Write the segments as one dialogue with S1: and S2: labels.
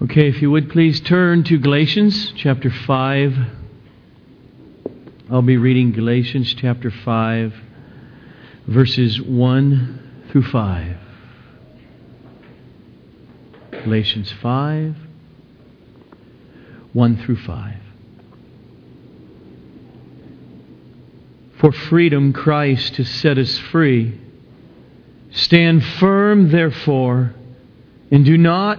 S1: Okay, if you would please turn to Galatians chapter 5. I'll be reading Galatians chapter 5, verses 1 through 5. Galatians 5, 1 through 5. For freedom Christ has set us free. Stand firm, therefore, and do not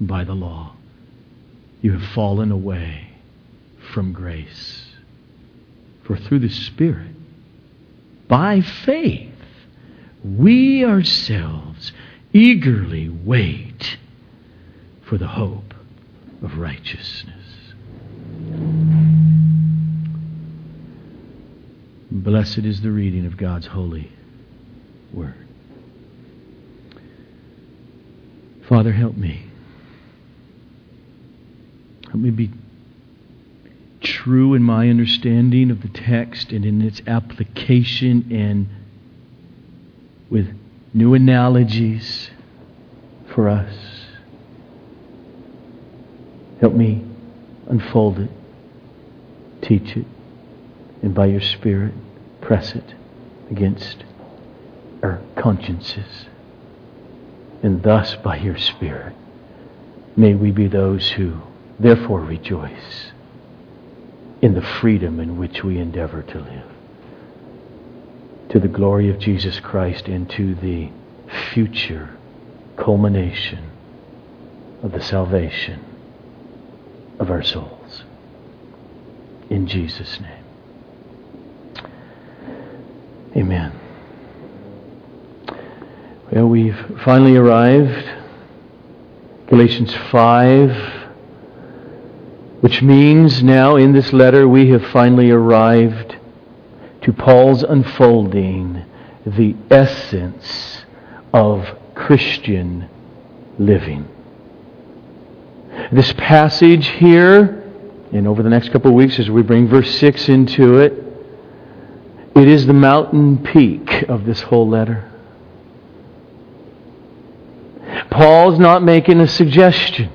S1: by the law. You have fallen away from grace. For through the Spirit, by faith, we ourselves eagerly wait for the hope of righteousness. Blessed is the reading of God's holy word. Father, help me. Help me be true in my understanding of the text and in its application and with new analogies for us. Help me unfold it, teach it, and by your Spirit, press it against our consciences. And thus, by your Spirit, may we be those who therefore rejoice in the freedom in which we endeavor to live. To the glory of Jesus Christ and to the future culmination of the salvation of our souls. In Jesus' name. Amen. Well, we've finally arrived. Galatians 5 which means now in this letter we have finally arrived to Paul's unfolding the essence of Christian living. This passage here, and over the next couple of weeks as we bring verse 6 into it, it is the mountain peak of this whole letter. Paul's not making a suggestion.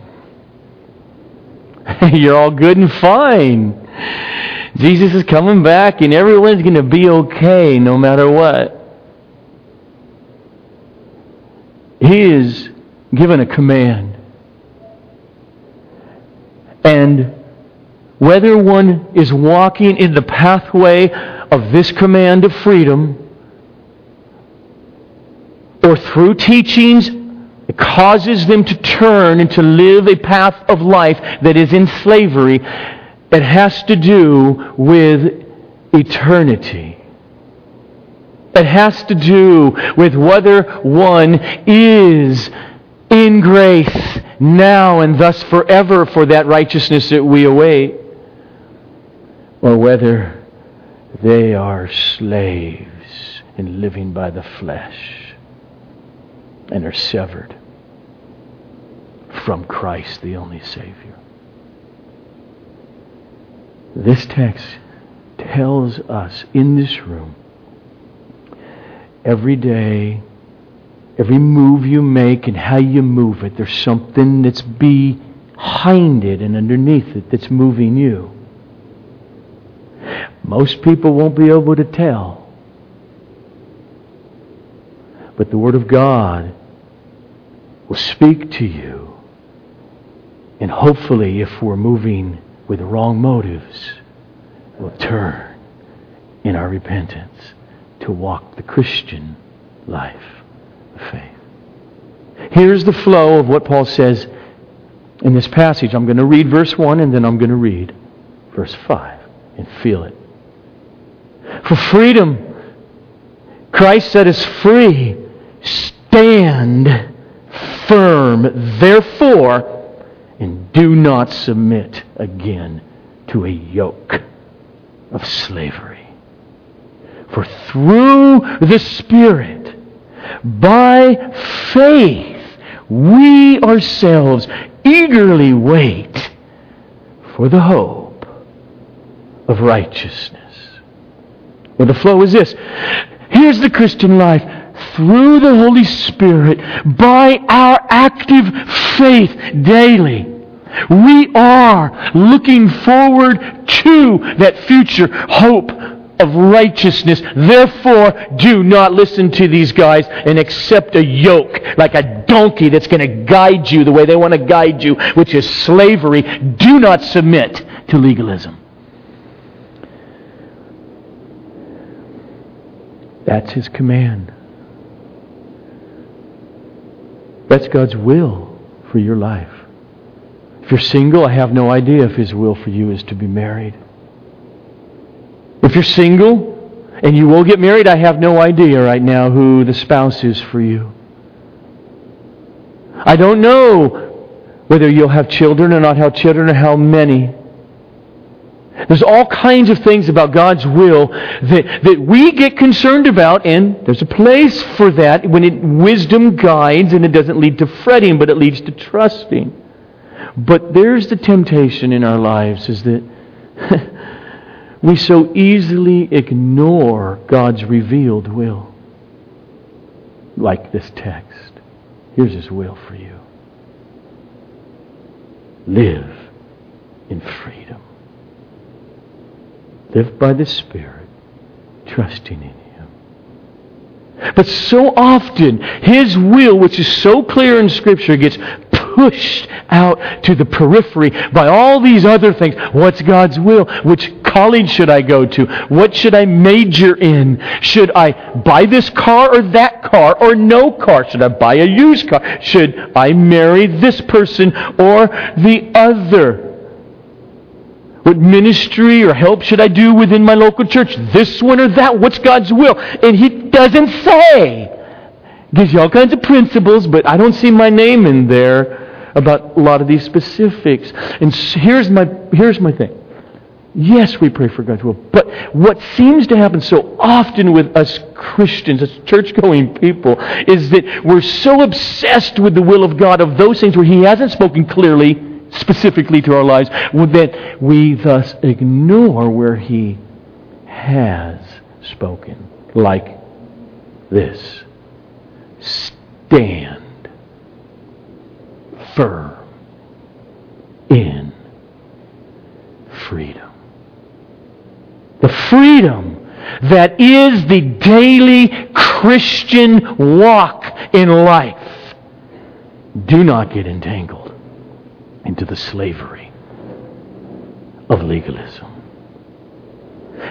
S1: You're all good and fine. Jesus is coming back and everyone's going to be okay no matter what. He is given a command. And whether one is walking in the pathway of this command of freedom or through teachings it causes them to turn and to live a path of life that is in slavery that has to do with eternity. It has to do with whether one is in grace now and thus forever for that righteousness that we await, or whether they are slaves and living by the flesh and are severed from Christ, the only Savior. This text tells us in this room every day, every move you make and how you move it, there's something that's behind it and underneath it that's moving you. Most people won't be able to tell. But the Word of God will speak to you. And hopefully, if we're moving with the wrong motives, we'll turn in our repentance to walk the Christian life of faith. Here's the flow of what Paul says in this passage. I'm going to read verse 1 and then I'm going to read verse 5 and feel it. For freedom, Christ set us free stand firm, therefore, and do not submit again to a yoke of slavery. For through the Spirit, by faith, we ourselves eagerly wait for the hope of righteousness. Well, the flow is this. Here's the Christian life. Through the Holy Spirit, by our active faith daily, we are looking forward to that future hope of righteousness. Therefore, do not listen to these guys and accept a yoke like a donkey that's going to guide you the way they want to guide you, which is slavery. Do not submit to legalism. That's his command. That's God's will for your life. If you're single, I have no idea if his will for you is to be married. If you're single and you will get married, I have no idea right now who the spouse is for you. I don't know whether you'll have children or not have children or how many. There's all kinds of things about God's will that, that we get concerned about, and there's a place for that when it, wisdom guides and it doesn't lead to fretting, but it leads to trusting. But there's the temptation in our lives is that we so easily ignore God's revealed will. Like this text. Here's His will for you. Live in freedom. Live by the Spirit, trusting in Him. But so often, His will, which is so clear in Scripture, gets pushed out to the periphery by all these other things. What's God's will? Which college should I go to? What should I major in? Should I buy this car or that car or no car? Should I buy a used car? Should I marry this person or the other? What ministry or help should I do within my local church? This one or that? What's God's will? And He doesn't say. Gives you all kinds of principles, but I don't see my name in there about a lot of these specifics. And here's my, here's my thing. Yes, we pray for God's will. But what seems to happen so often with us Christians, as church going people, is that we're so obsessed with the will of God of those things where He hasn't spoken clearly, specifically to our lives, that we thus ignore where He has spoken. Like this Stand firm in freedom. The freedom that is the daily Christian walk in life. Do not get entangled into the slavery of legalism.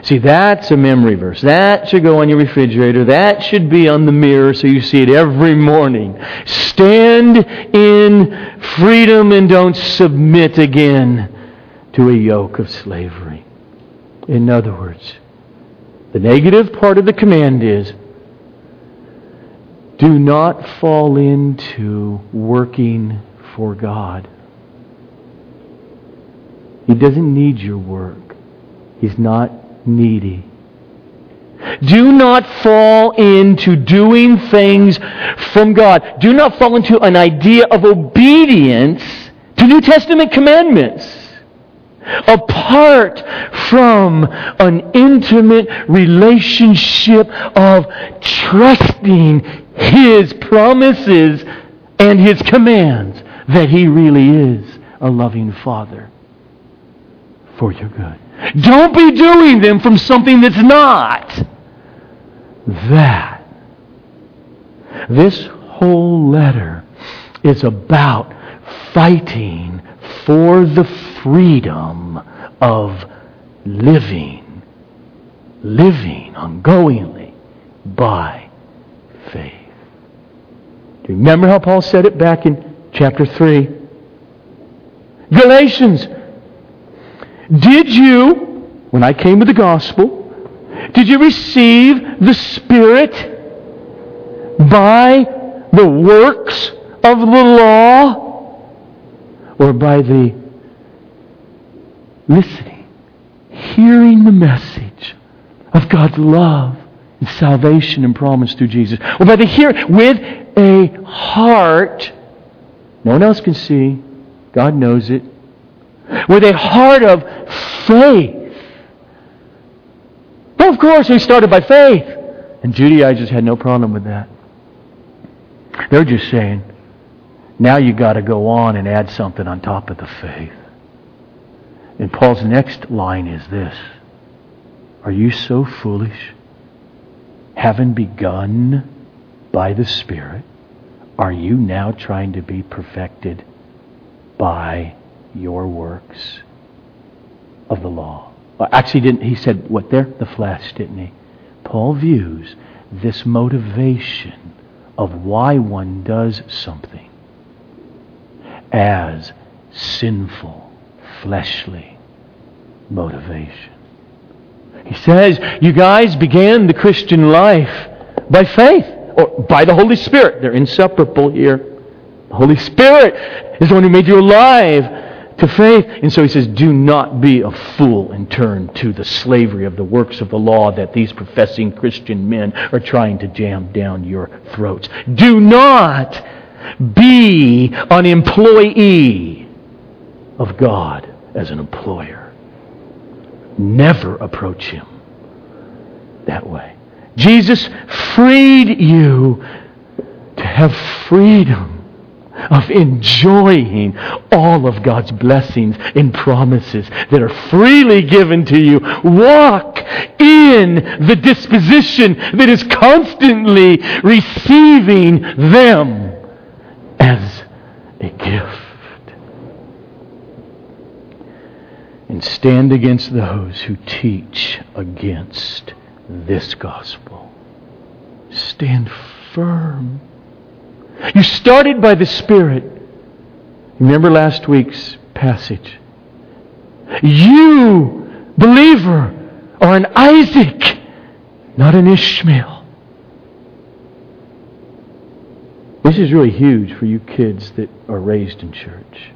S1: See, that's a memory verse. That should go on your refrigerator. That should be on the mirror so you see it every morning. Stand in freedom and don't submit again to a yoke of slavery. In other words, the negative part of the command is do not fall into working for God. He doesn't need your work. He's not needy. Do not fall into doing things from God. Do not fall into an idea of obedience to New Testament commandments apart from an intimate relationship of trusting His promises and His commands that He really is a loving Father for your good. Don't be doing them from something that's not that. This whole letter is about fighting for the freedom of living, living ongoingly by faith. Do you remember how Paul said it back in chapter 3? Galatians did you, when I came with the gospel, did you receive the Spirit by the works of the law or by the listening, hearing the message of God's love and salvation and promise through Jesus, or by the hear with a heart no one else can see, God knows it, with a heart of faith. Well, of course, we started by faith. And Judaizers had no problem with that. They're just saying, now you've got to go on and add something on top of the faith. And Paul's next line is this Are you so foolish? Having begun by the Spirit, are you now trying to be perfected by your works of the law? Actually, didn't he said what there? The flesh, didn't he? Paul views this motivation of why one does something as sinful, fleshly motivation. He says, You guys began the Christian life by faith or by the Holy Spirit. They're inseparable here. The Holy Spirit is the one who made you alive to faith. And so he says, Do not be a fool and turn to the slavery of the works of the law that these professing Christian men are trying to jam down your throats. Do not be an employee of God as an employer. Never approach him that way. Jesus freed you to have freedom of enjoying all of God's blessings and promises that are freely given to you. Walk in the disposition that is constantly receiving them as a gift. And stand against those who teach against this gospel. Stand firm. You started by the Spirit. Remember last week's passage. You, believer, are an Isaac, not an Ishmael. This is really huge for you kids that are raised in church.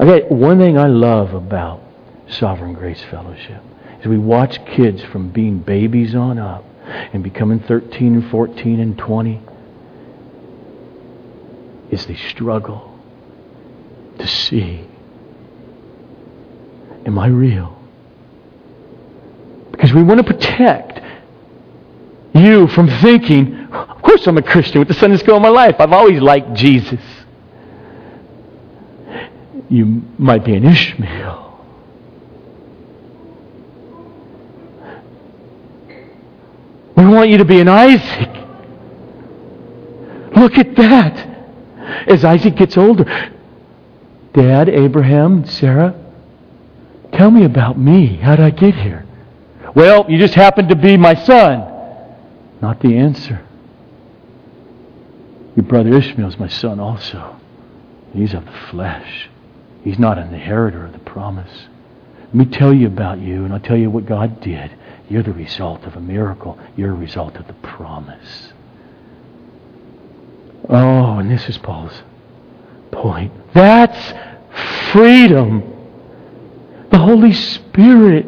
S1: Okay, one thing I love about Sovereign Grace Fellowship is we watch kids from being babies on up and becoming 13 and 14 and 20 is they struggle to see Am I real? Because we want to protect you from thinking, of course I'm a Christian with the Sunday school of my life. I've always liked Jesus. You might be an Ishmael. We want you to be an Isaac. Look at that as Isaac gets older. Dad, Abraham, Sarah, tell me about me. How did I get here? Well, you just happened to be my son. Not the answer. Your brother Ishmael is my son also. He's of the flesh. He's not an inheritor of the promise. Let me tell you about you, and I'll tell you what God did. You're the result of a miracle. You're a result of the promise. Oh, and this is Paul's point. That's freedom. The Holy Spirit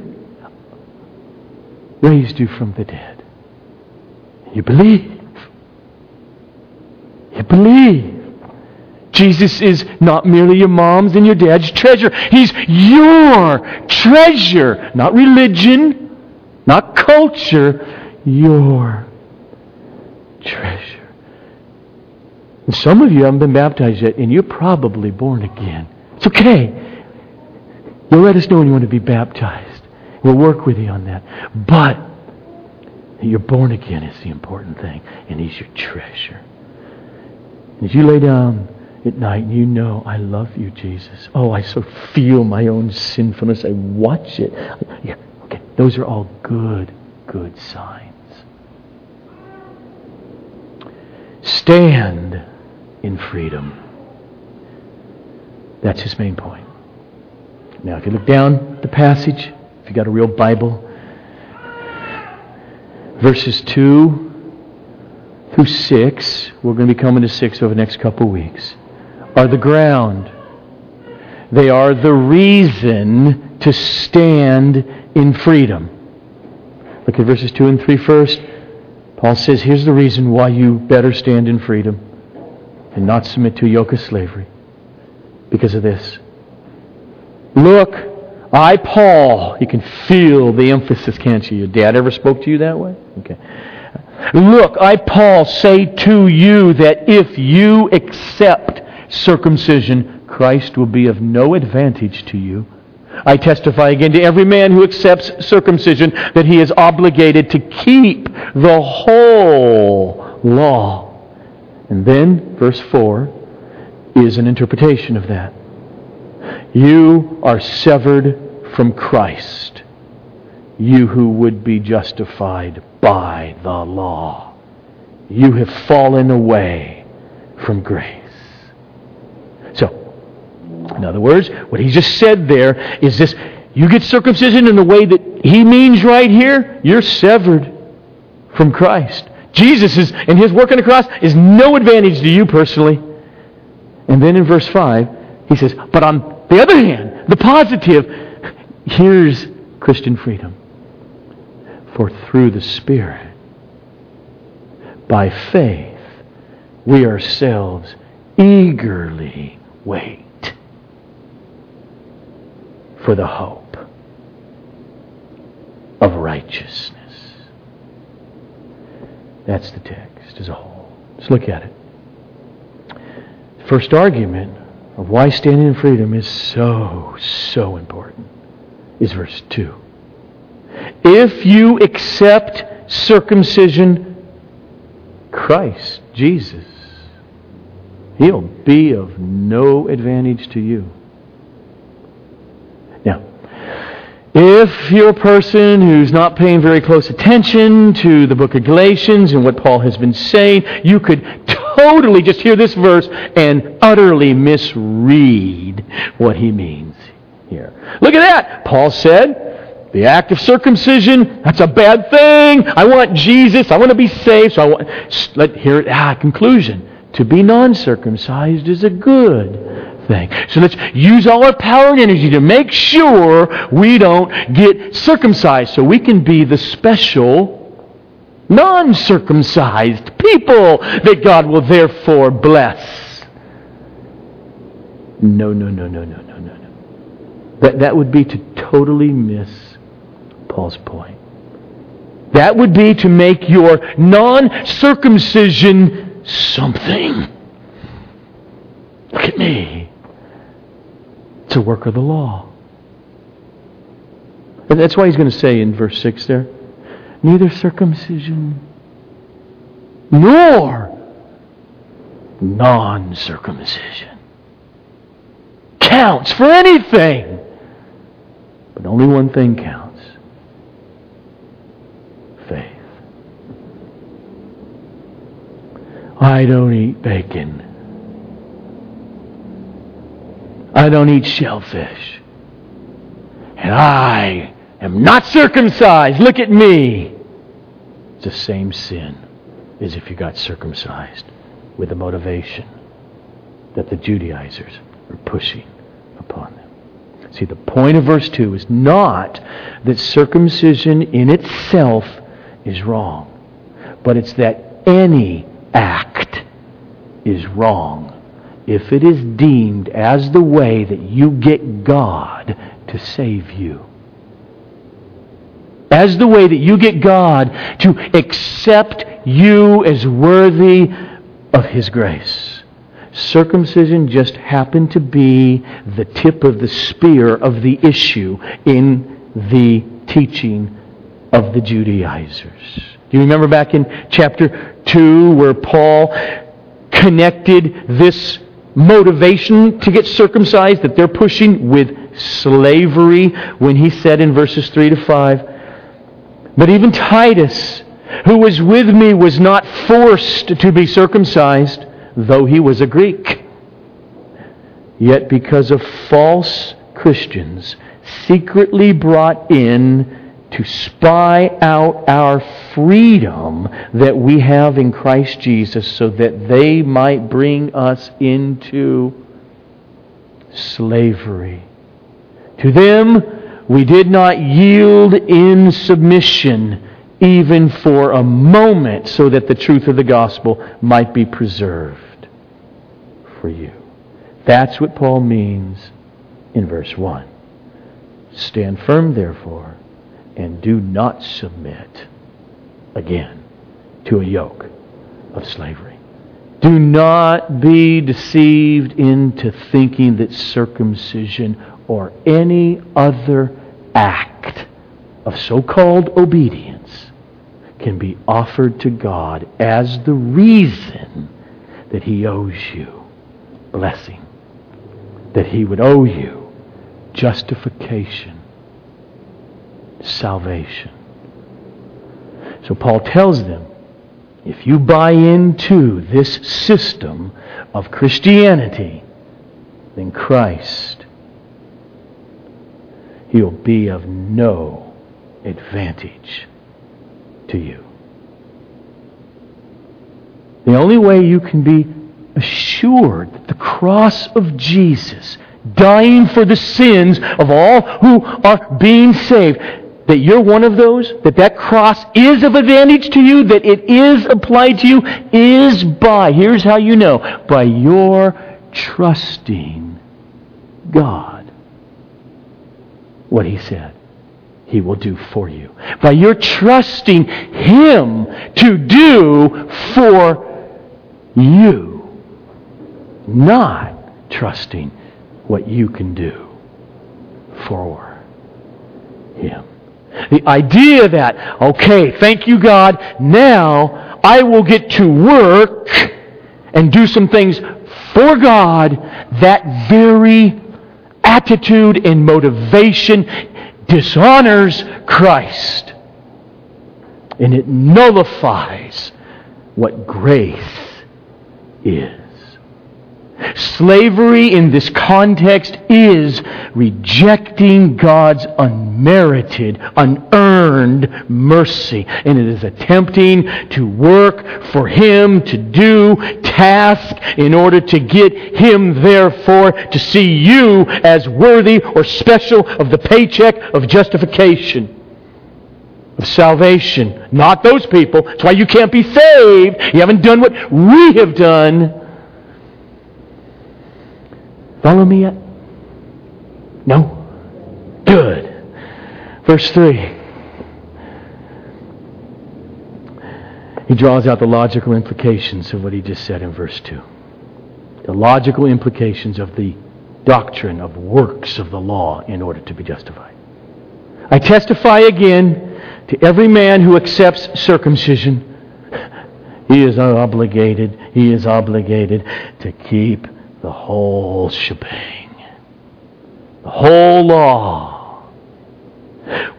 S1: raised you from the dead. You believe. You believe. Jesus is not merely your mom's and your dad's treasure. He's your treasure. Not religion, not culture, your treasure. And some of you haven't been baptized yet, and you're probably born again. It's okay. You'll let us know when you want to be baptized. We'll work with you on that. But you're born again is the important thing, and He's your treasure. As you lay down at night you know, I love you, Jesus. Oh, I so feel my own sinfulness. I watch it. Yeah, okay. Those are all good, good signs. Stand in freedom. That's his main point. Now, if you look down the passage, if you got a real Bible, verses 2 through 6, we're going to be coming to 6 over the next couple weeks, are the ground They are the reason to stand in freedom. Look at verses 2 and 3 first. Paul says, Here's the reason why you better stand in freedom and not submit to a yoke of slavery. Because of this. Look, I, Paul, you can feel the emphasis, can't you? Your dad ever spoke to you that way? Okay. Look, I, Paul, say to you that if you accept circumcision, Christ will be of no advantage to you. I testify again to every man who accepts circumcision that he is obligated to keep the whole law. And then, verse 4 is an interpretation of that. You are severed from Christ, you who would be justified by the law. You have fallen away from grace. So, in other words, what he just said there is this you get circumcision in the way that he means right here, you're severed from Christ. Jesus is, and his work on the cross is no advantage to you personally. And then in verse 5, he says, But on the other hand, the positive, here's Christian freedom. For through the Spirit, by faith, we ourselves eagerly wait for the hope of righteousness. That's the text as a whole. Let's look at it. First argument of why standing in freedom is so, so important is verse 2. If you accept circumcision, Christ, Jesus, He'll be of no advantage to you. If you're a person who's not paying very close attention to the book of Galatians and what Paul has been saying, you could totally just hear this verse and utterly misread what he means here. Look at that. Paul said, the act of circumcision, that's a bad thing. I want Jesus. I want to be saved. So I want, let, here, ah, conclusion. To be non-circumcised is a good thing. So let's use all our power and energy to make sure we don't get circumcised so we can be the special non circumcised people that God will therefore bless. No, no, no, no, no, no, no, no. That, that would be to totally miss Paul's point. That would be to make your non circumcision something. Look at me. It's a work of the law. And that's why he's going to say in verse 6 there neither circumcision nor non circumcision counts for anything. But only one thing counts faith. I don't eat bacon. I don't eat shellfish. And I am not circumcised. Look at me. It's the same sin as if you got circumcised with the motivation that the Judaizers are pushing upon them. See, the point of verse 2 is not that circumcision in itself is wrong, but it's that any act is wrong if it is deemed as the way that you get God to save you. As the way that you get God to accept you as worthy of His grace. Circumcision just happened to be the tip of the spear of the issue in the teaching of the Judaizers. Do you remember back in chapter 2 where Paul connected this motivation to get circumcised that they're pushing with slavery when he said in verses 3 to 5, But even Titus, who was with me, was not forced to be circumcised, though he was a Greek. Yet because of false Christians, secretly brought in to spy out our freedom that we have in Christ Jesus so that they might bring us into slavery. To them we did not yield in submission even for a moment so that the truth of the gospel might be preserved for you. That's what Paul means in verse 1. Stand firm, therefore, and do not submit again to a yoke of slavery. Do not be deceived into thinking that circumcision or any other act of so called obedience can be offered to God as the reason that He owes you blessing, that He would owe you justification, salvation. So Paul tells them if you buy into this system of Christianity, then Christ, He'll be of no advantage to you. The only way you can be assured that the cross of Jesus, dying for the sins of all who are being saved, that you're one of those, that that cross is of advantage to you, that it is applied to you, is by, here's how you know, by your trusting God. What He said, He will do for you. By your trusting Him to do for you, not trusting what you can do for Him. The idea that, okay, thank you, God, now I will get to work and do some things for God, that very attitude and motivation dishonors Christ. And it nullifies what grace is. Slavery in this context is rejecting God's unmerited, unearned mercy. And it is attempting to work for Him, to do tasks in order to get Him, therefore, to see you as worthy or special of the paycheck of justification of salvation. Not those people. That's why you can't be saved. You haven't done what we have done. Follow me yet? No? Good. Verse 3. He draws out the logical implications of what he just said in verse 2. The logical implications of the doctrine of works of the law in order to be justified. I testify again to every man who accepts circumcision. He is obligated, he is obligated to keep the whole shebang. The whole law.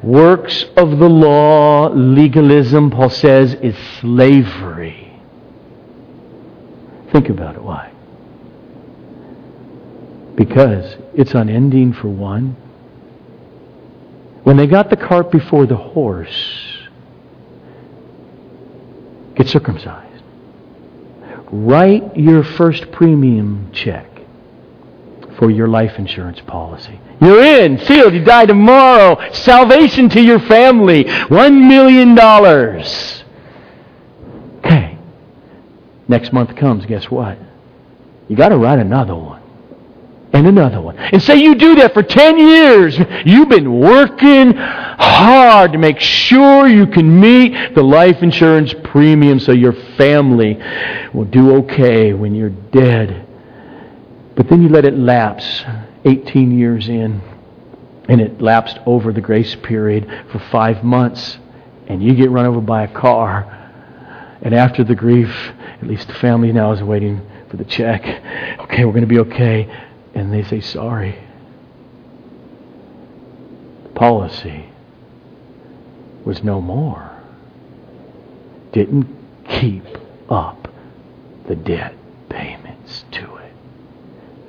S1: Works of the law, legalism, Paul says, is slavery. Think about it. Why? Because it's unending for one. When they got the cart before the horse, get circumcised write your first premium check for your life insurance policy. You're in, sealed, you die tomorrow. Salvation to your family. One million dollars. Okay. Next month comes, guess what? You got to write another one and another one. And say you do that for 10 years. You've been working hard to make sure you can meet the life insurance premium so your family will do okay when you're dead. But then you let it lapse 18 years in, and it lapsed over the grace period for five months, and you get run over by a car. And after the grief, at least the family now is waiting for the check. Okay, we're going to be okay and they say sorry. Policy was no more. Didn't keep up the debt payments to it.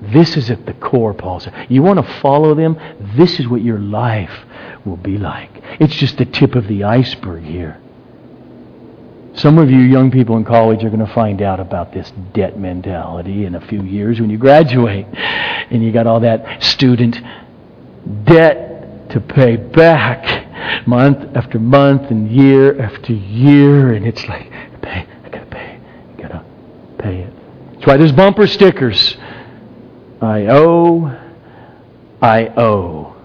S1: This is at the core, Paul said. You want to follow them? This is what your life will be like. It's just the tip of the iceberg here. Some of you young people in college are going to find out about this debt mentality in a few years when you graduate.
S2: And you got all that student debt to pay back month after month and year after year, and it's like, pay, I gotta pay, I gotta pay it. That's why there's bumper stickers. I owe, I owe.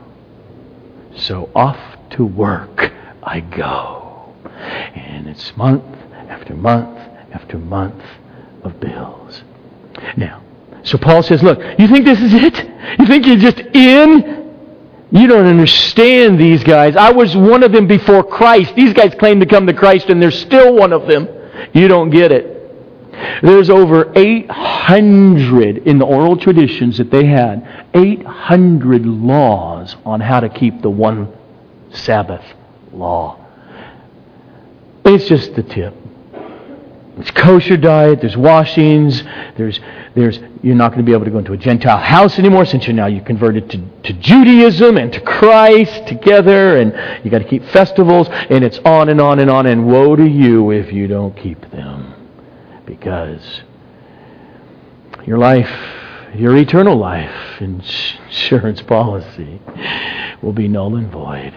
S2: So off to work I go. And it's month after month after month of bills. Now, so Paul says, look, you think this is it? You think you're just in? You don't understand these guys. I was one of them before Christ. These guys claim to come to Christ and they're still one of them. You don't get it. There's over 800 in the oral traditions that they had, 800 laws on how to keep the one Sabbath law. It's just the tip. It's kosher diet, there's washings, there's, there's, you're not going to be able to go into a Gentile house anymore since you're now you converted to, to Judaism and to Christ together, and you got to keep festivals, and it's on and on and on, and woe to you if you don't keep them. Because your life, your eternal life insurance policy will be null and void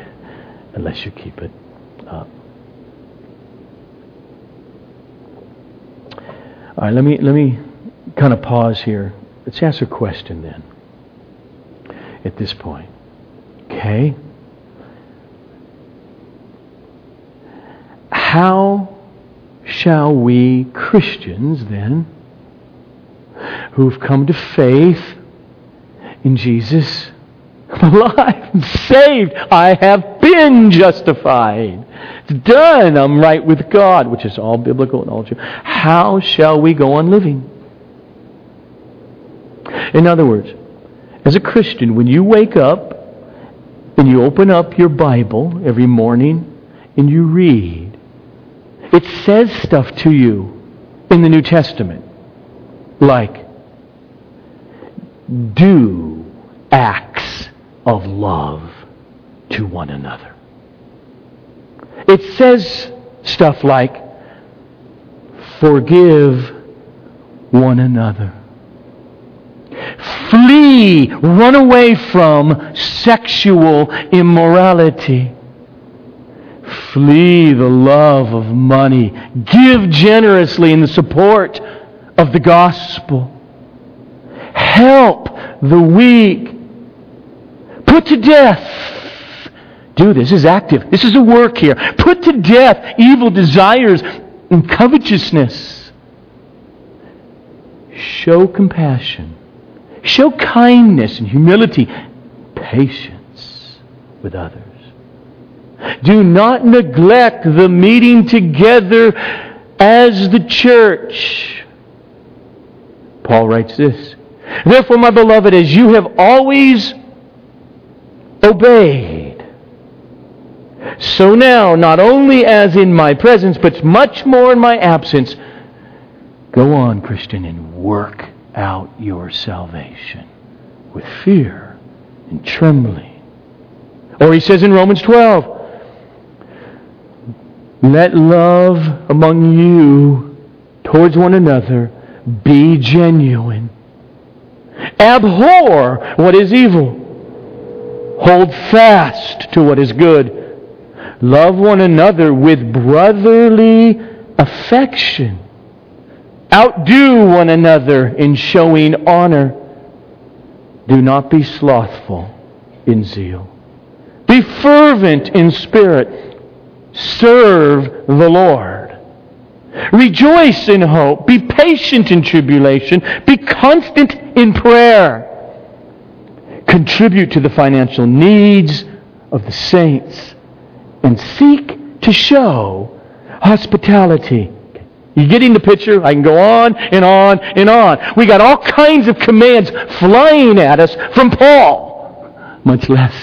S2: unless you keep it up. All right, let me, let me kind of pause here. Let's ask a question then at this point. Okay? How shall we Christians then, who've come to faith in Jesus, I'm alive, I'm saved, I have been justified. It's done. I'm right with God, which is all biblical and all true. How shall we go on living? In other words, as a Christian, when you wake up and you open up your Bible every morning and you read, it says stuff to you in the New Testament like, do acts of love to one another. It says stuff like, forgive one another. Flee, run away from sexual immorality. Flee the love of money. Give generously in the support of the gospel. Help the weak. Put to death do this. This is active. This is a work here. Put to death evil desires and covetousness. Show compassion. Show kindness and humility, patience with others. Do not neglect the meeting together as the church. Paul writes this. Therefore, my beloved, as you have always obeyed, so now, not only as in my presence, but much more in my absence, go on, Christian, and work out your salvation with fear and trembling. Or he says in Romans 12, let love among you towards one another be genuine. Abhor what is evil. Hold fast to what is good. Love one another with brotherly affection. Outdo one another in showing honor. Do not be slothful in zeal. Be fervent in spirit. Serve the Lord. Rejoice in hope. Be patient in tribulation. Be constant in prayer. Contribute to the financial needs of the saints and seek to show hospitality. You getting the picture? I can go on and on and on. We got all kinds of commands flying at us from Paul, much less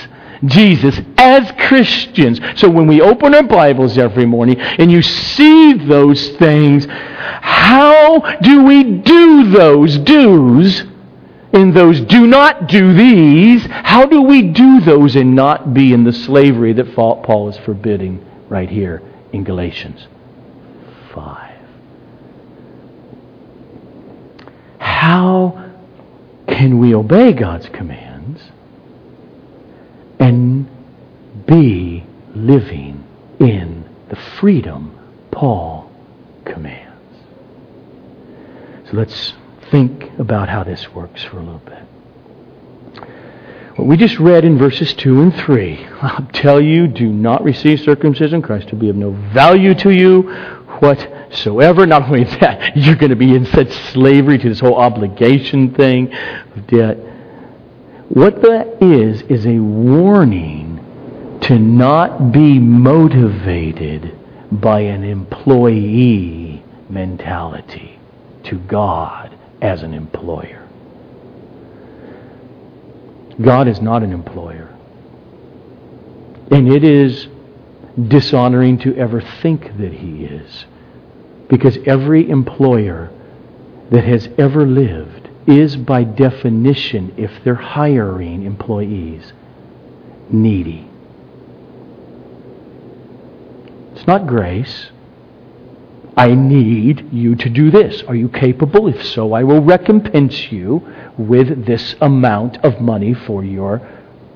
S2: Jesus as Christians. So when we open our Bibles every morning and you see those things, how do we do those do's in those do not do these, how do we do those and not be in the slavery that Paul is forbidding right here in Galatians 5? How can we obey God's commands and be living in the freedom Paul commands? So let's think about how this works for a little bit. What we just read in verses 2 and 3, I'll tell you, do not receive circumcision. Christ will be of no value to you whatsoever. Not only that, you're going to be in such slavery to this whole obligation thing of debt. What that is, is a warning to not be motivated by an employee mentality to God as an employer. God is not an employer. And it is dishonoring to ever think that he is. Because every employer that has ever lived is, by definition, if they're hiring employees, needy. It's not grace. I need you to do this. Are you capable? If so, I will recompense you with this amount of money for your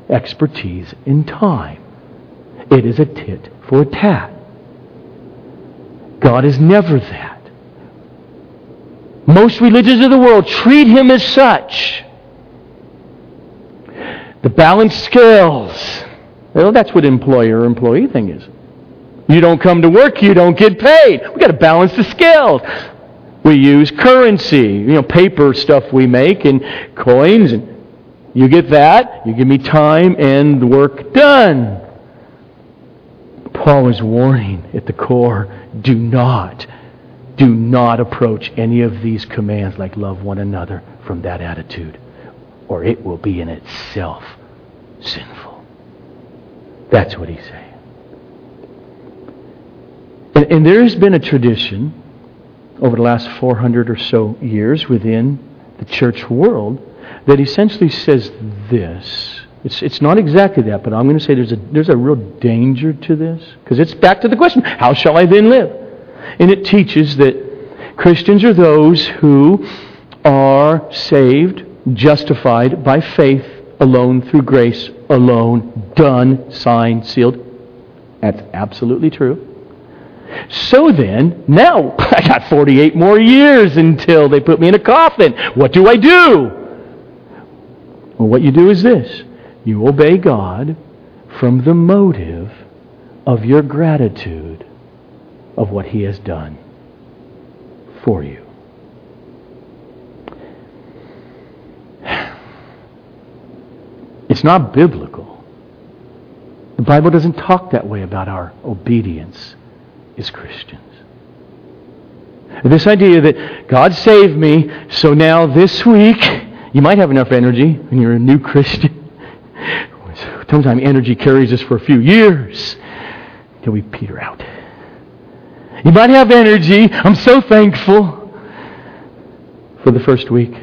S2: expertise in time. It is a tit for tat. God is never that. Most religions of the world treat him as such. The balanced scales. Well, that's what employer employee thing is. You don't come to work, you don't get paid. We've got to balance the scales. We use currency, you know, paper stuff we make and coins and you get that, you give me time and work done. Paul is warning at the core, do not, do not approach any of these commands like love one another from that attitude, or it will be in itself sinful. That's what he's saying. And, and there has been a tradition over the last 400 or so years within the church world that essentially says this. It's, it's not exactly that, but I'm going to say there's a, there's a real danger to this because it's back to the question how shall I then live? And it teaches that Christians are those who are saved, justified by faith alone, through grace alone, done, signed, sealed. That's absolutely true. So then, now I got 48 more years until they put me in a coffin. What do I do? Well, what you do is this you obey God from the motive of your gratitude of what He has done for you. It's not biblical. The Bible doesn't talk that way about our obedience as Christians. This idea that God saved me, so now this week, you might have enough energy when you're a new Christian. Sometimes energy carries us for a few years until we peter out. You might have energy. I'm so thankful for the first week,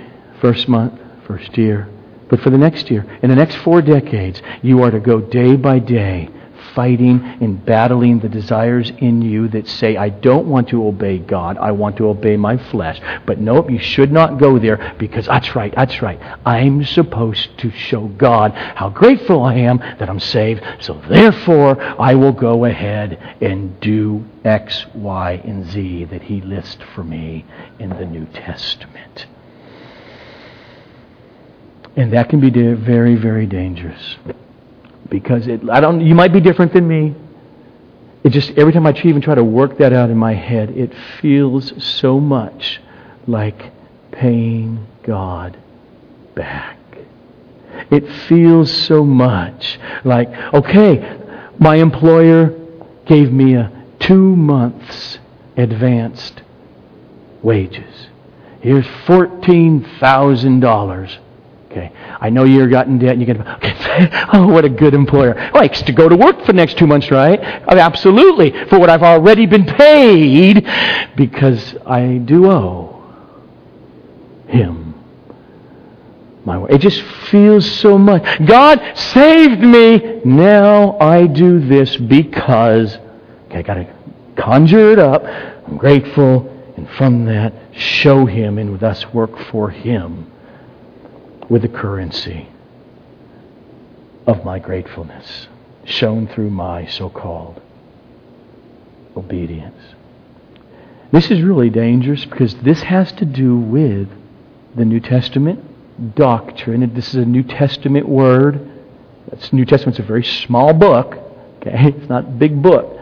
S2: first month, first year. But for the next year, in the next four decades, you are to go day by day fighting and battling the desires in you that say, I don't want to obey God, I want to obey my flesh. But nope, you should not go there because that's right, that's right. I'm supposed to show God how grateful I am that I'm saved, so therefore I will go ahead and do X, Y, and Z that He lists for me in the New Testament. And that can be very, very dangerous because it, I don't, you might be different than me. It just, every time I even try to work that out in my head, it feels so much like paying God back. It feels so much like, okay, my employer gave me a two months advanced wages. Here's $14,000 Okay. I know you're got in debt and you get, okay, oh, what a good employer. Likes to go to work for the next two months, right? Oh, absolutely. For what I've already been paid because I do owe him my way. It just feels so much. God saved me. Now I do this because, okay, I got to conjure it up. I'm grateful. And from that, show him and thus work for him with the currency of my gratefulness shown through my so called obedience. This is really dangerous because this has to do with the New Testament doctrine. This is a New Testament word. That's New Testament's a very small book. Okay, it's not a big book.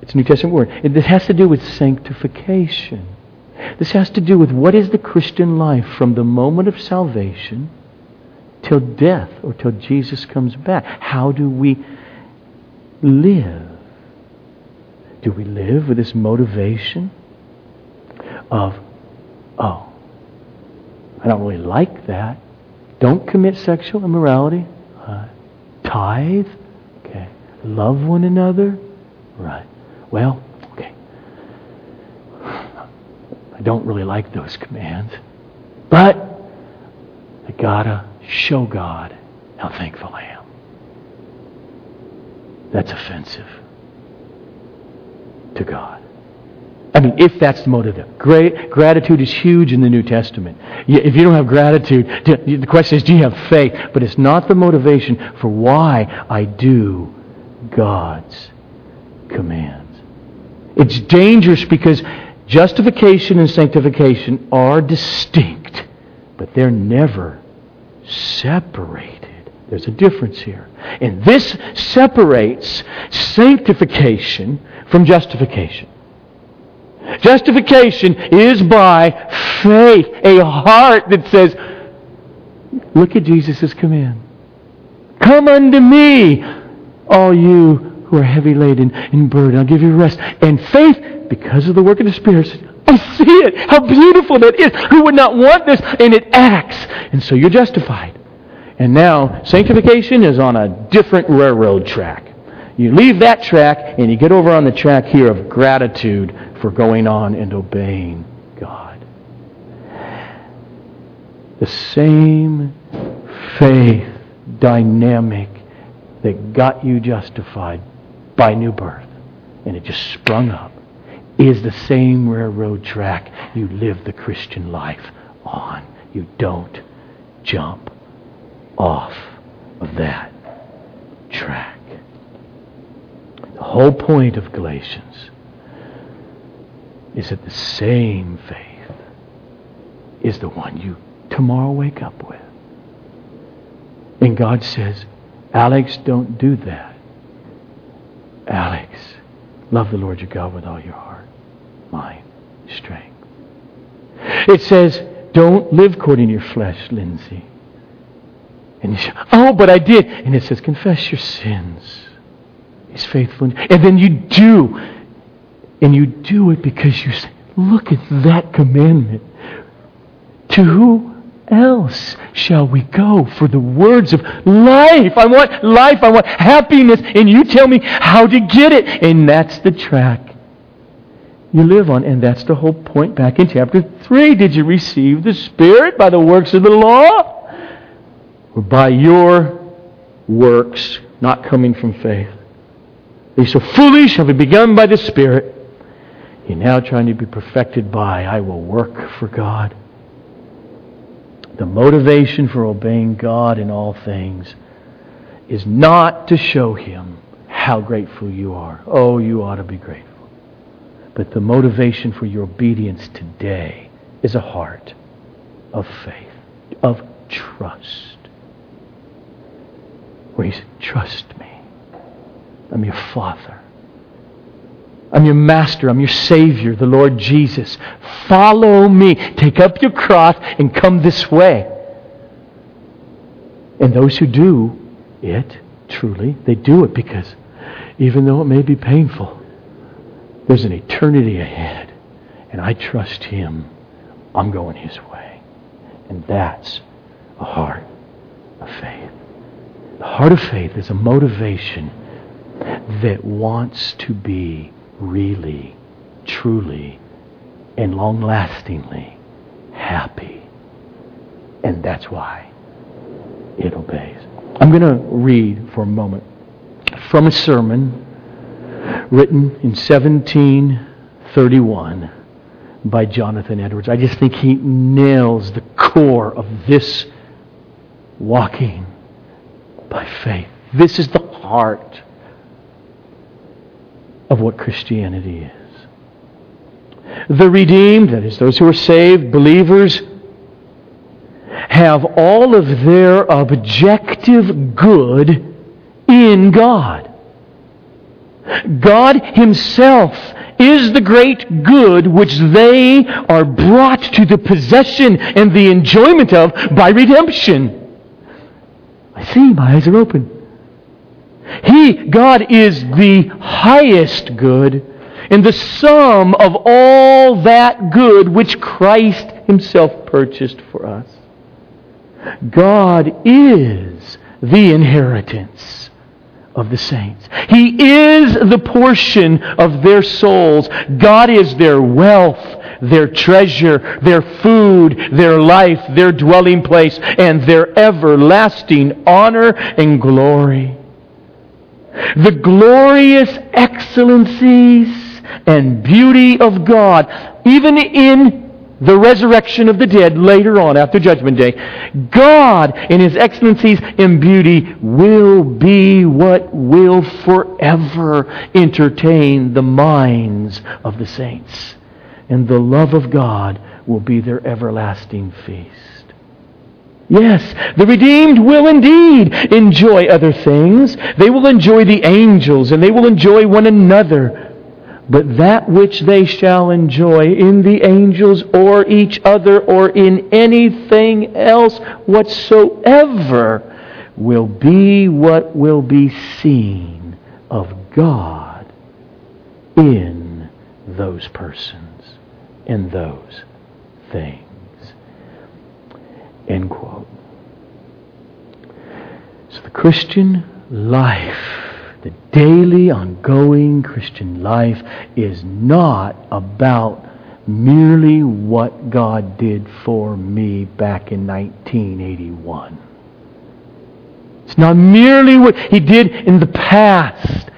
S2: It's a New Testament word. And this has to do with sanctification. This has to do with what is the Christian life from the moment of salvation till death or till Jesus comes back. How do we live? Do we live with this motivation of, oh, I don't really like that. Don't commit sexual immorality. Uh, tithe. Okay. Love one another. Right. Well, okay. I don't really like those commands. But I gotta show God how thankful I am. That's offensive to God. I mean, if that's the motive. Great gratitude is huge in the New Testament. If you don't have gratitude, the question is, do you have faith? But it's not the motivation for why I do God's commands. It's dangerous because justification and sanctification are distinct, but they're never separated. There's a difference here. And this separates sanctification from justification. Justification is by faith, a heart that says, Look at Jesus' command. Come unto me, all you who are heavy laden and burdened. I'll give you rest. And faith, because of the work of the Spirit, I see it. How beautiful that is. Who would not want this? And it acts. And so you're justified. And now, sanctification is on a different railroad track. You leave that track and you get over on the track here of gratitude for going on and obeying God. The same faith dynamic that got you justified by new birth, and it just sprung up, is the same railroad track you live the Christian life on. You don't jump off of that track. The whole point of Galatians is that the same faith is the one you tomorrow wake up with. And God says, Alex, don't do that. Alex, love the Lord your God with all your heart, mind, strength. It says, don't live according to your flesh, Lindsay. And you say, oh, but I did. And it says, confess your sins. He's faithful. And then you do and you do it because you say, look at that commandment. To who else shall we go for the words of life? I want life. I want happiness. And you tell me how to get it. And that's the track you live on. And that's the whole point back in chapter 3. Did you receive the Spirit by the works of the law? Or by your works not coming from faith? They so foolish have begun by the Spirit. You're now trying to be perfected by, I will work for God. The motivation for obeying God in all things is not to show Him how grateful you are. Oh, you ought to be grateful. But the motivation for your obedience today is a heart of faith, of trust. Where He said, Trust me. I'm your Father. I'm your master. I'm your Savior, the Lord Jesus. Follow me. Take up your cross and come this way. And those who do it, truly, they do it because even though it may be painful, there's an eternity ahead. And I trust Him. I'm going His way. And that's a heart of faith. The heart of faith is a motivation that wants to be really, truly, and long lastingly happy. And that's why it obeys. I'm going to read for a moment from a sermon written in 1731 by Jonathan Edwards. I just think he nails the core of this walking by faith. This is the heart of what Christianity is. The redeemed, that is, those who are saved, believers, have all of their objective good in God. God Himself is the great good which they are brought to the possession and the enjoyment of by redemption. I see, my eyes are open. He, God, is the highest good and the sum of all that good which Christ Himself purchased for us. God is the inheritance of the saints. He is the portion of their souls. God is their wealth, their treasure, their food, their life, their dwelling place, and their everlasting honor and glory. The glorious excellencies and beauty of God, even in the resurrection of the dead later on after Judgment Day, God in His excellencies and beauty will be what will forever entertain the minds of the saints. And the love of God will be their everlasting feast. Yes, the redeemed will indeed enjoy other things. They will enjoy the angels and they will enjoy one another. But that which they shall enjoy in the angels or each other or in anything else whatsoever will be what will be seen of God in those persons, in those things. End quote. So the Christian life the daily, ongoing Christian life is not about merely what God did for me back in 1981. It's not merely what He did in the past.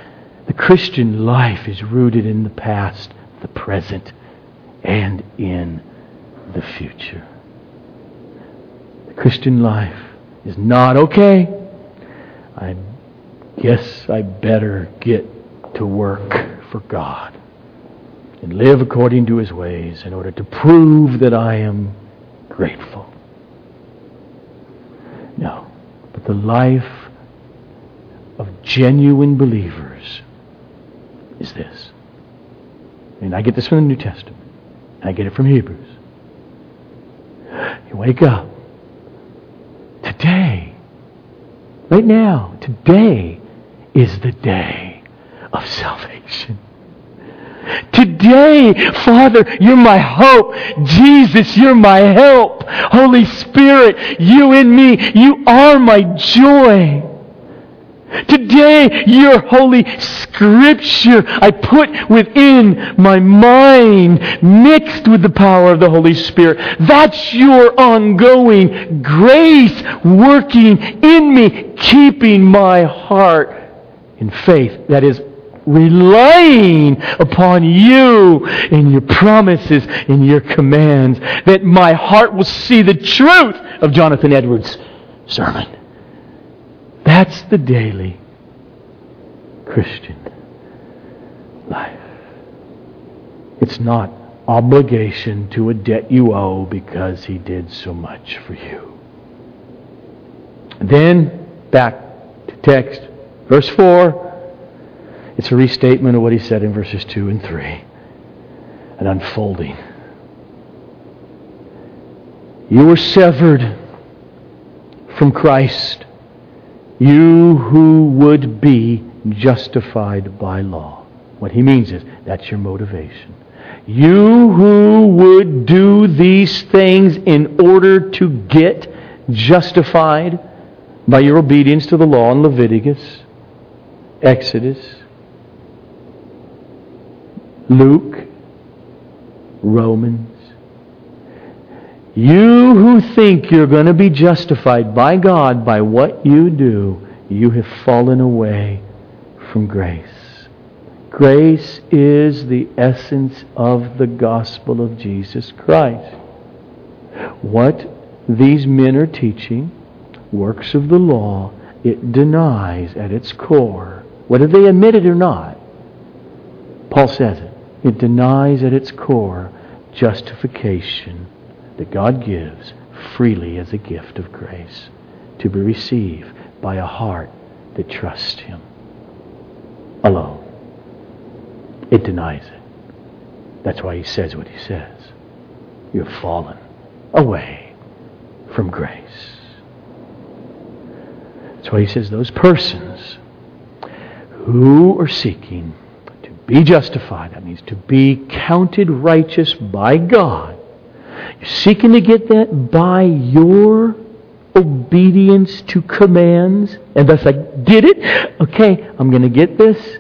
S2: The Christian life is rooted in the past, the present, and in the future. The Christian life is not okay. I'm guess I better get to work for God and live according to His ways in order to prove that I am grateful. No, but the life of genuine believers is this. And I get this from the New Testament. I get it from Hebrews. You wake up today, right now, today, is the day of salvation. Today, Father, you're my hope. Jesus, you're my help. Holy Spirit, you in me, you are my joy. Today, your holy scripture I put within my mind, mixed with the power of the Holy Spirit. That's your ongoing grace working in me, keeping my heart in faith. That is, relying upon you and your promises and your commands. That my heart will see the truth of Jonathan Edwards' sermon. That's the daily Christian life. It's not obligation to a debt you owe because he did so much for you. then, back to text. Verse 4, it's a restatement of what he said in verses 2 and 3, an unfolding. You were severed from Christ, you who would be justified by law. What he means is that's your motivation. You who would do these things in order to get justified by your obedience to the law in Leviticus, Exodus, Luke, Romans. You who think you're going to be justified by God by what you do, you have fallen away from grace. Grace is the essence of the gospel of Jesus Christ. What these men are teaching works of the law, it denies at its core, whether they admit it or not. Paul says it. It denies at its core justification that God gives freely as a gift of grace to be received by a heart that trusts Him alone. It denies it. That's why He says what He says. You have fallen away from grace. That's why He says those persons who are seeking to be justified, that means to be counted righteous by God, you're seeking to get that by your obedience to commands, and thus I did it. Okay, I'm going to get this.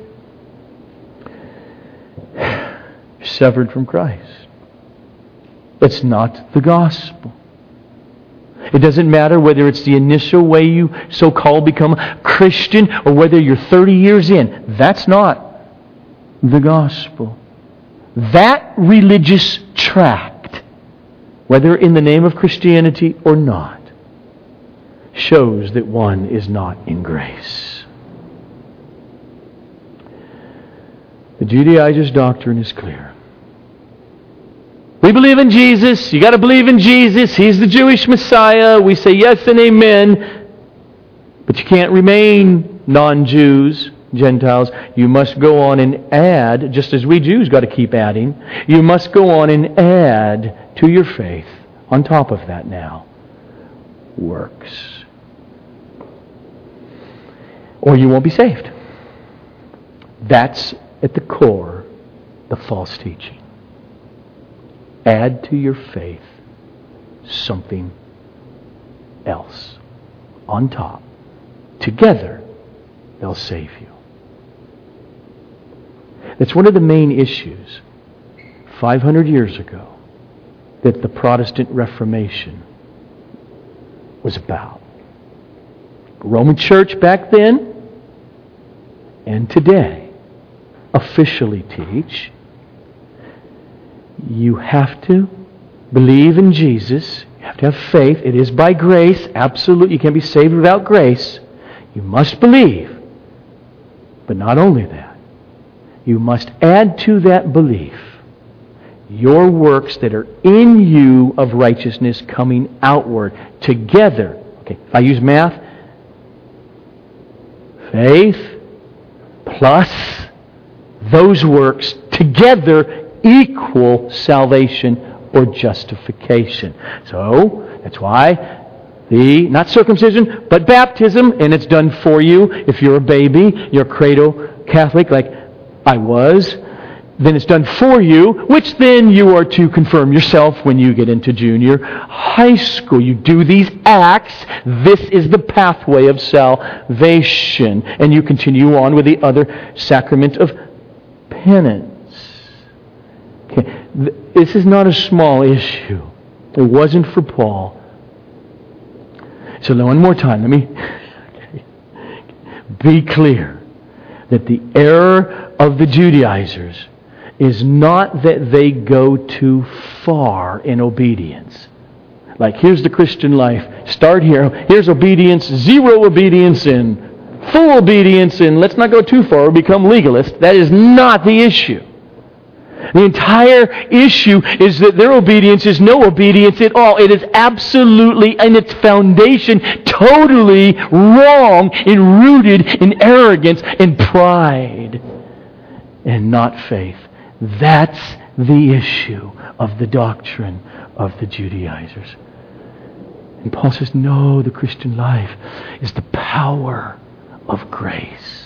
S2: Severed from Christ. It's not the gospel. It doesn't matter whether it's the initial way you so called become Christian or whether you're 30 years in. That's not the gospel. That religious tract, whether in the name of Christianity or not, shows that one is not in grace. The Judaizers' doctrine is clear. We believe in Jesus. You got to believe in Jesus. He's the Jewish Messiah. We say yes and amen. But you can't remain non Jews, Gentiles. You must go on and add, just as we Jews got to keep adding, you must go on and add to your faith, on top of that now, works. Or you won't be saved. That's at the core the false teaching add to your faith something else on top. Together, they'll save you. That's one of the main issues 500 years ago that the Protestant Reformation was about. Roman Church back then and today officially teach you have to believe in Jesus. You have to have faith. It is by grace. Absolutely. You can't be saved without grace. You must believe. But not only that, you must add to that belief your works that are in you of righteousness coming outward together. Okay, if I use math, faith plus those works together equal salvation or justification. So, that's why the, not circumcision, but baptism, and it's done for you. If you're a baby, you're cradle Catholic like I was, then it's done for you, which then you are to confirm yourself when you get into junior high school. You do these acts. This is the pathway of salvation. And you continue on with the other sacrament of penance. Okay. This is not a small issue. It wasn't for Paul. So one more time, let me be clear that the error of the Judaizers is not that they go too far in obedience. Like, here's the Christian life. Start here. Here's obedience, zero obedience, and full obedience, and let's not go too far or become legalist. That is not the issue. The entire issue is that their obedience is no obedience at all. It is absolutely, in its foundation, totally wrong and rooted in arrogance and pride and not faith. That's the issue of the doctrine of the Judaizers. And Paul says, no, the Christian life is the power of grace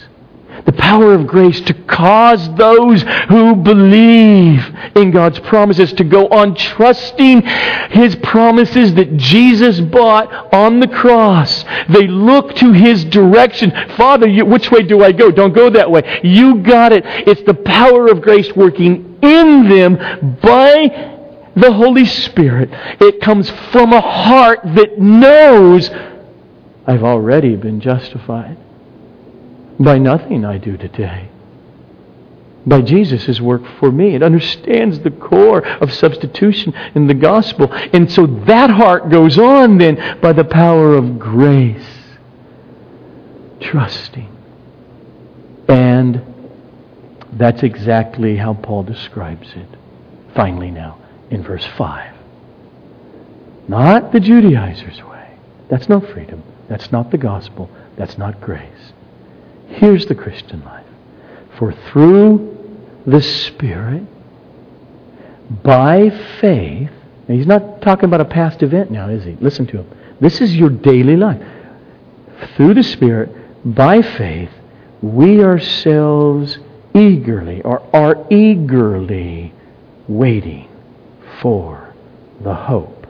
S2: the power of grace to cause those who believe in God's promises to go on trusting His promises that Jesus bought on the cross. They look to His direction. Father, you, which way do I go? Don't go that way. You got it. It's the power of grace working in them by the Holy Spirit. It comes from a heart that knows I've already been justified by nothing I do today. by Jesus' work for me. It understands the core of substitution in the gospel. And so that heart goes on then by the power of grace, trusting. And that's exactly how Paul describes it. Finally, now, in verse 5. Not the Judaizer's way. That's not freedom. That's not the gospel. That's not grace. Here's the Christian life. For through the Spirit, by faith, he's not talking about a past event now, is he? Listen to him. This is your daily life. Through the Spirit, by faith, we ourselves eagerly or are eagerly waiting for the hope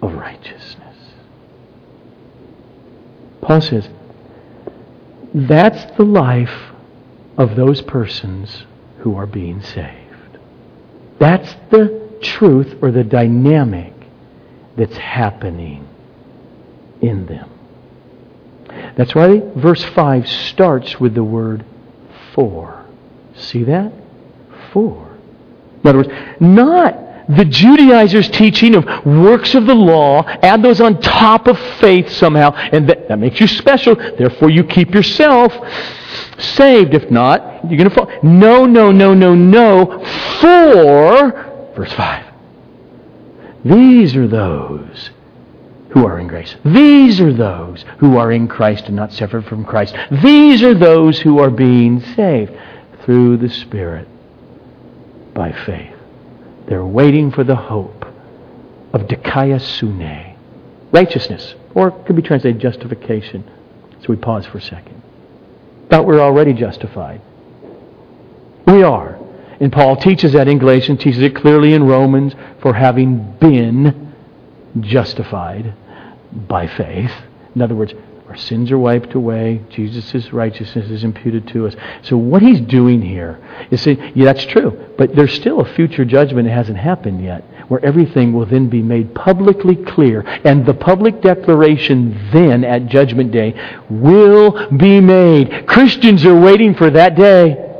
S2: of righteousness. Paul says, that's the life of those persons who are being saved. That's the truth or the dynamic that's happening in them. That's why verse 5 starts with the word for. See that? For. In other words, not the Judaizers' teaching of works of the law, add those on top of faith somehow, and that, that makes you special. Therefore, you keep yourself saved. If not, you're going to fall. No, no, no, no, no. For, verse 5, these are those who are in grace. These are those who are in Christ and not separate from Christ. These are those who are being saved through the Spirit by faith. They're waiting for the hope of dikaiosune, righteousness, or it could be translated justification. So we pause for a second. We we're already justified. We are. And Paul teaches that in Galatians, teaches it clearly in Romans, for having been justified by faith. In other words, our sins are wiped away. Jesus' righteousness is imputed to us. So what he's doing here is saying, yeah, that's true, but there's still a future judgment that hasn't happened yet, where everything will then be made publicly clear. And the public declaration then at Judgment Day will be made. Christians are waiting for that day.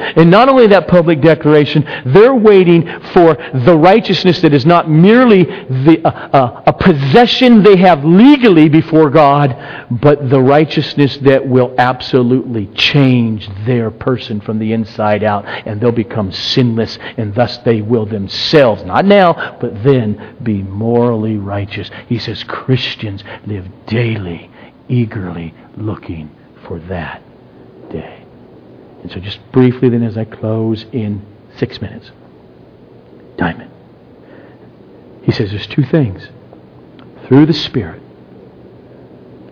S2: And not only that public declaration, they're waiting for the righteousness that is not merely the, uh, uh, a possession they have legally before God, but the righteousness that will absolutely change their person from the inside out, and they'll become sinless, and thus they will themselves, not now, but then be morally righteous. He says Christians live daily, eagerly looking for that day. And so, just briefly, then, as I close in six minutes, diamond. He says there's two things through the Spirit,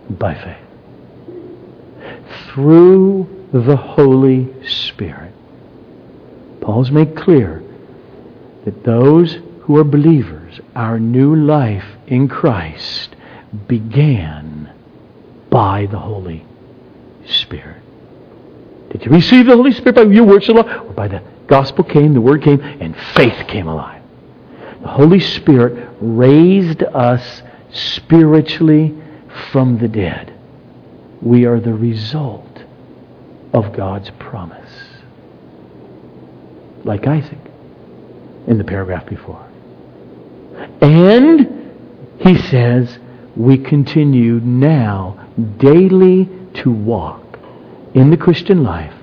S2: by faith. Through the Holy Spirit. Paul's made clear that those who are believers, our new life in Christ, began by the Holy Spirit. Did you receive the Holy Spirit by your works of law? Or by the gospel came, the word came, and faith came alive. The Holy Spirit raised us spiritually from the dead. We are the result of God's promise. Like Isaac in the paragraph before. And he says, we continue now daily to walk in the Christian life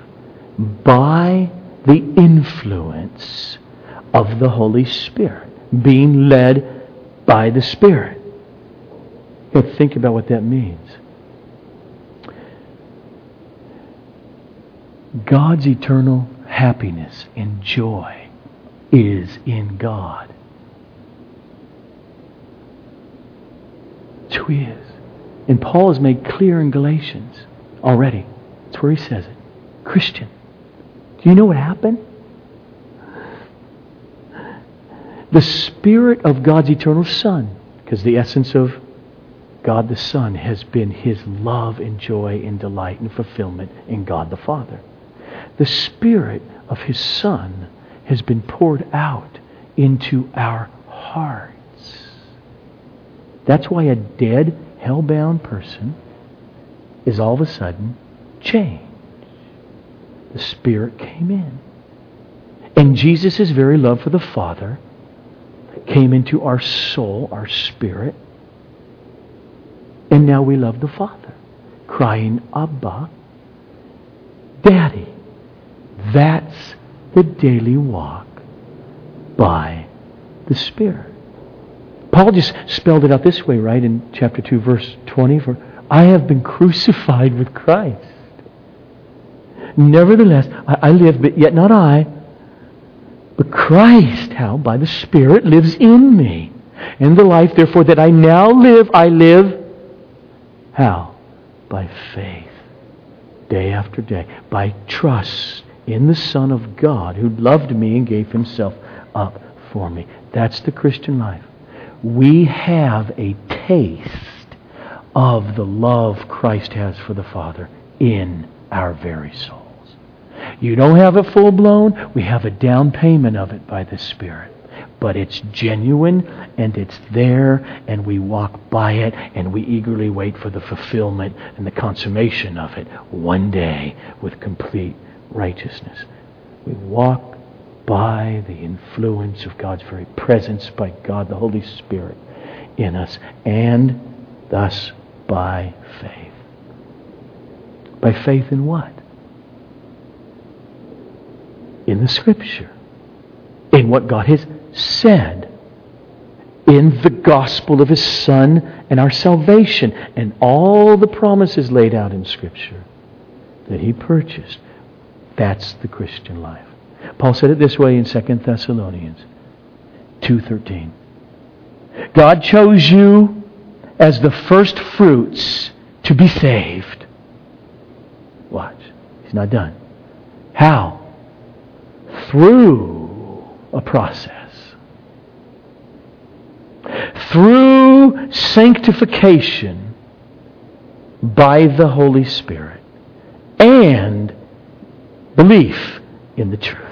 S2: by the influence of the Holy Spirit, being led by the Spirit. But think about what that means. God's eternal happiness and joy is in God. He is. And Paul has made clear in Galatians already that's where he says it. Christian. Do you know what happened? The Spirit of God's eternal Son, because the essence of God the Son has been his love and joy and delight and fulfillment in God the Father. The Spirit of his Son has been poured out into our hearts. That's why a dead, hell-bound person is all of a sudden change. the Spirit came in. And Jesus' very love for the Father came into our soul, our spirit. And now we love the Father, crying, Abba, Daddy. That's the daily walk by the Spirit. Paul just spelled it out this way, right, in chapter 2, verse 20 for I have been crucified with Christ. Nevertheless, I, I live, but yet not I, but Christ, how? By the Spirit lives in me. And the life, therefore, that I now live, I live, how? By faith, day after day, by trust in the Son of God who loved me and gave himself up for me. That's the Christian life. We have a taste of the love Christ has for the Father in our very souls. You don't have it full blown, we have a down payment of it by the Spirit. But it's genuine and it's there, and we walk by it and we eagerly wait for the fulfillment and the consummation of it one day with complete righteousness. We walk by the influence of God's very presence, by God the Holy Spirit in us, and thus by faith. By faith in what? In the Scripture. In what God has said. In the gospel of His Son and our salvation. And all the promises laid out in Scripture that He purchased. That's the Christian life. Paul said it this way in 2 Thessalonians 2:13. God chose you as the first fruits to be saved. Watch. He's not done. How? Through a process. Through sanctification by the Holy Spirit and belief in the truth.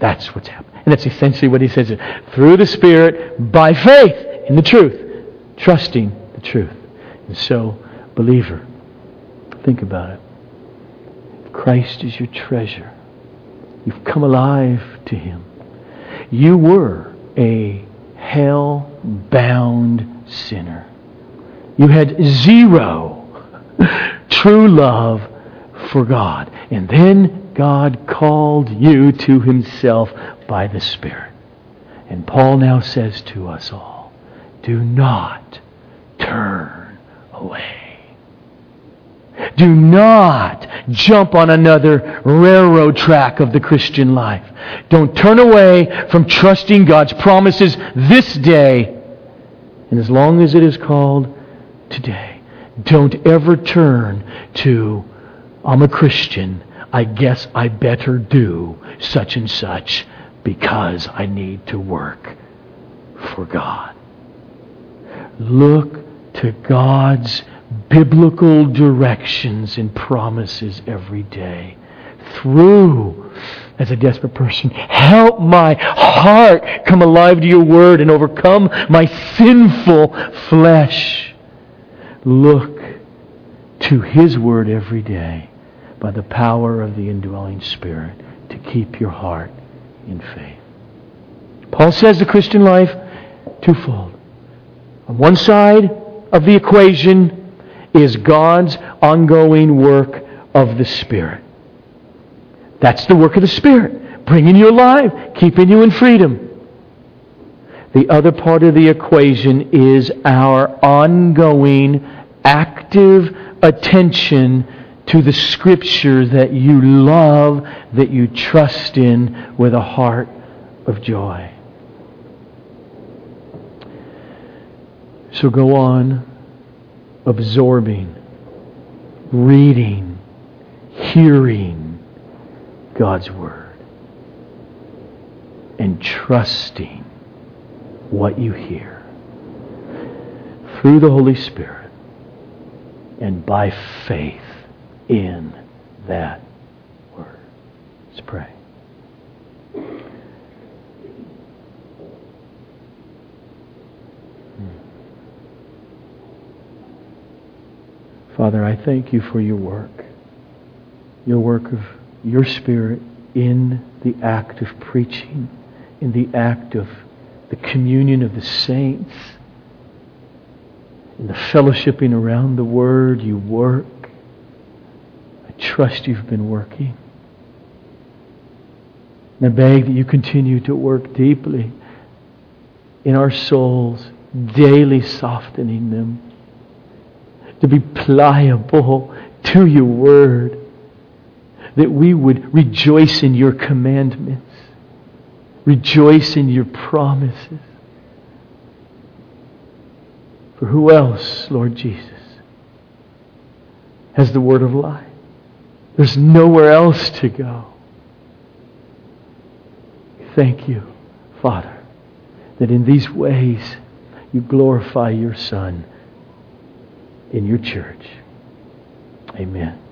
S2: That's what's happening. And that's essentially what he says through the Spirit, by faith in the truth, trusting the truth. And so, believer, think about it. Christ is your treasure. You've come alive to Him. You were a hell bound sinner. You had zero true love for God. And then God called you to himself by the Spirit. And Paul now says to us all, do not turn away. Do not jump on another railroad track of the Christian life. Don't turn away from trusting God's promises this day. And as long as it is called today, don't ever turn to, I'm a Christian. I guess I better do such and such because I need to work for God. Look to God's biblical directions and promises every day through as a desperate person. Help my heart come alive to your word and overcome my sinful flesh. Look to his word every day by the power of the indwelling Spirit to keep your heart in faith. Paul says the Christian life twofold. On one side of the equation is God's ongoing work of the Spirit. That's the work of the Spirit, bringing you alive, keeping you in freedom. The other part of the equation is our ongoing, active attention to the Scripture that you love, that you trust in with a heart of joy. So go on absorbing, reading, hearing God's Word, and trusting what you hear through the Holy Spirit and by faith in that word. Let's pray. Father, I thank you for your work, your work of your Spirit in the act of preaching, in the act of the communion of the saints, in the fellowshipping around the Word, you work. I trust you've been working. And I beg that you continue to work deeply in our souls, daily softening them, to be pliable to your word, that we would rejoice in your commandments, rejoice in your promises. For who else, Lord Jesus, has the word of life? There's nowhere else to go. Thank you, Father, that in these ways you glorify your Son in your church. Amen.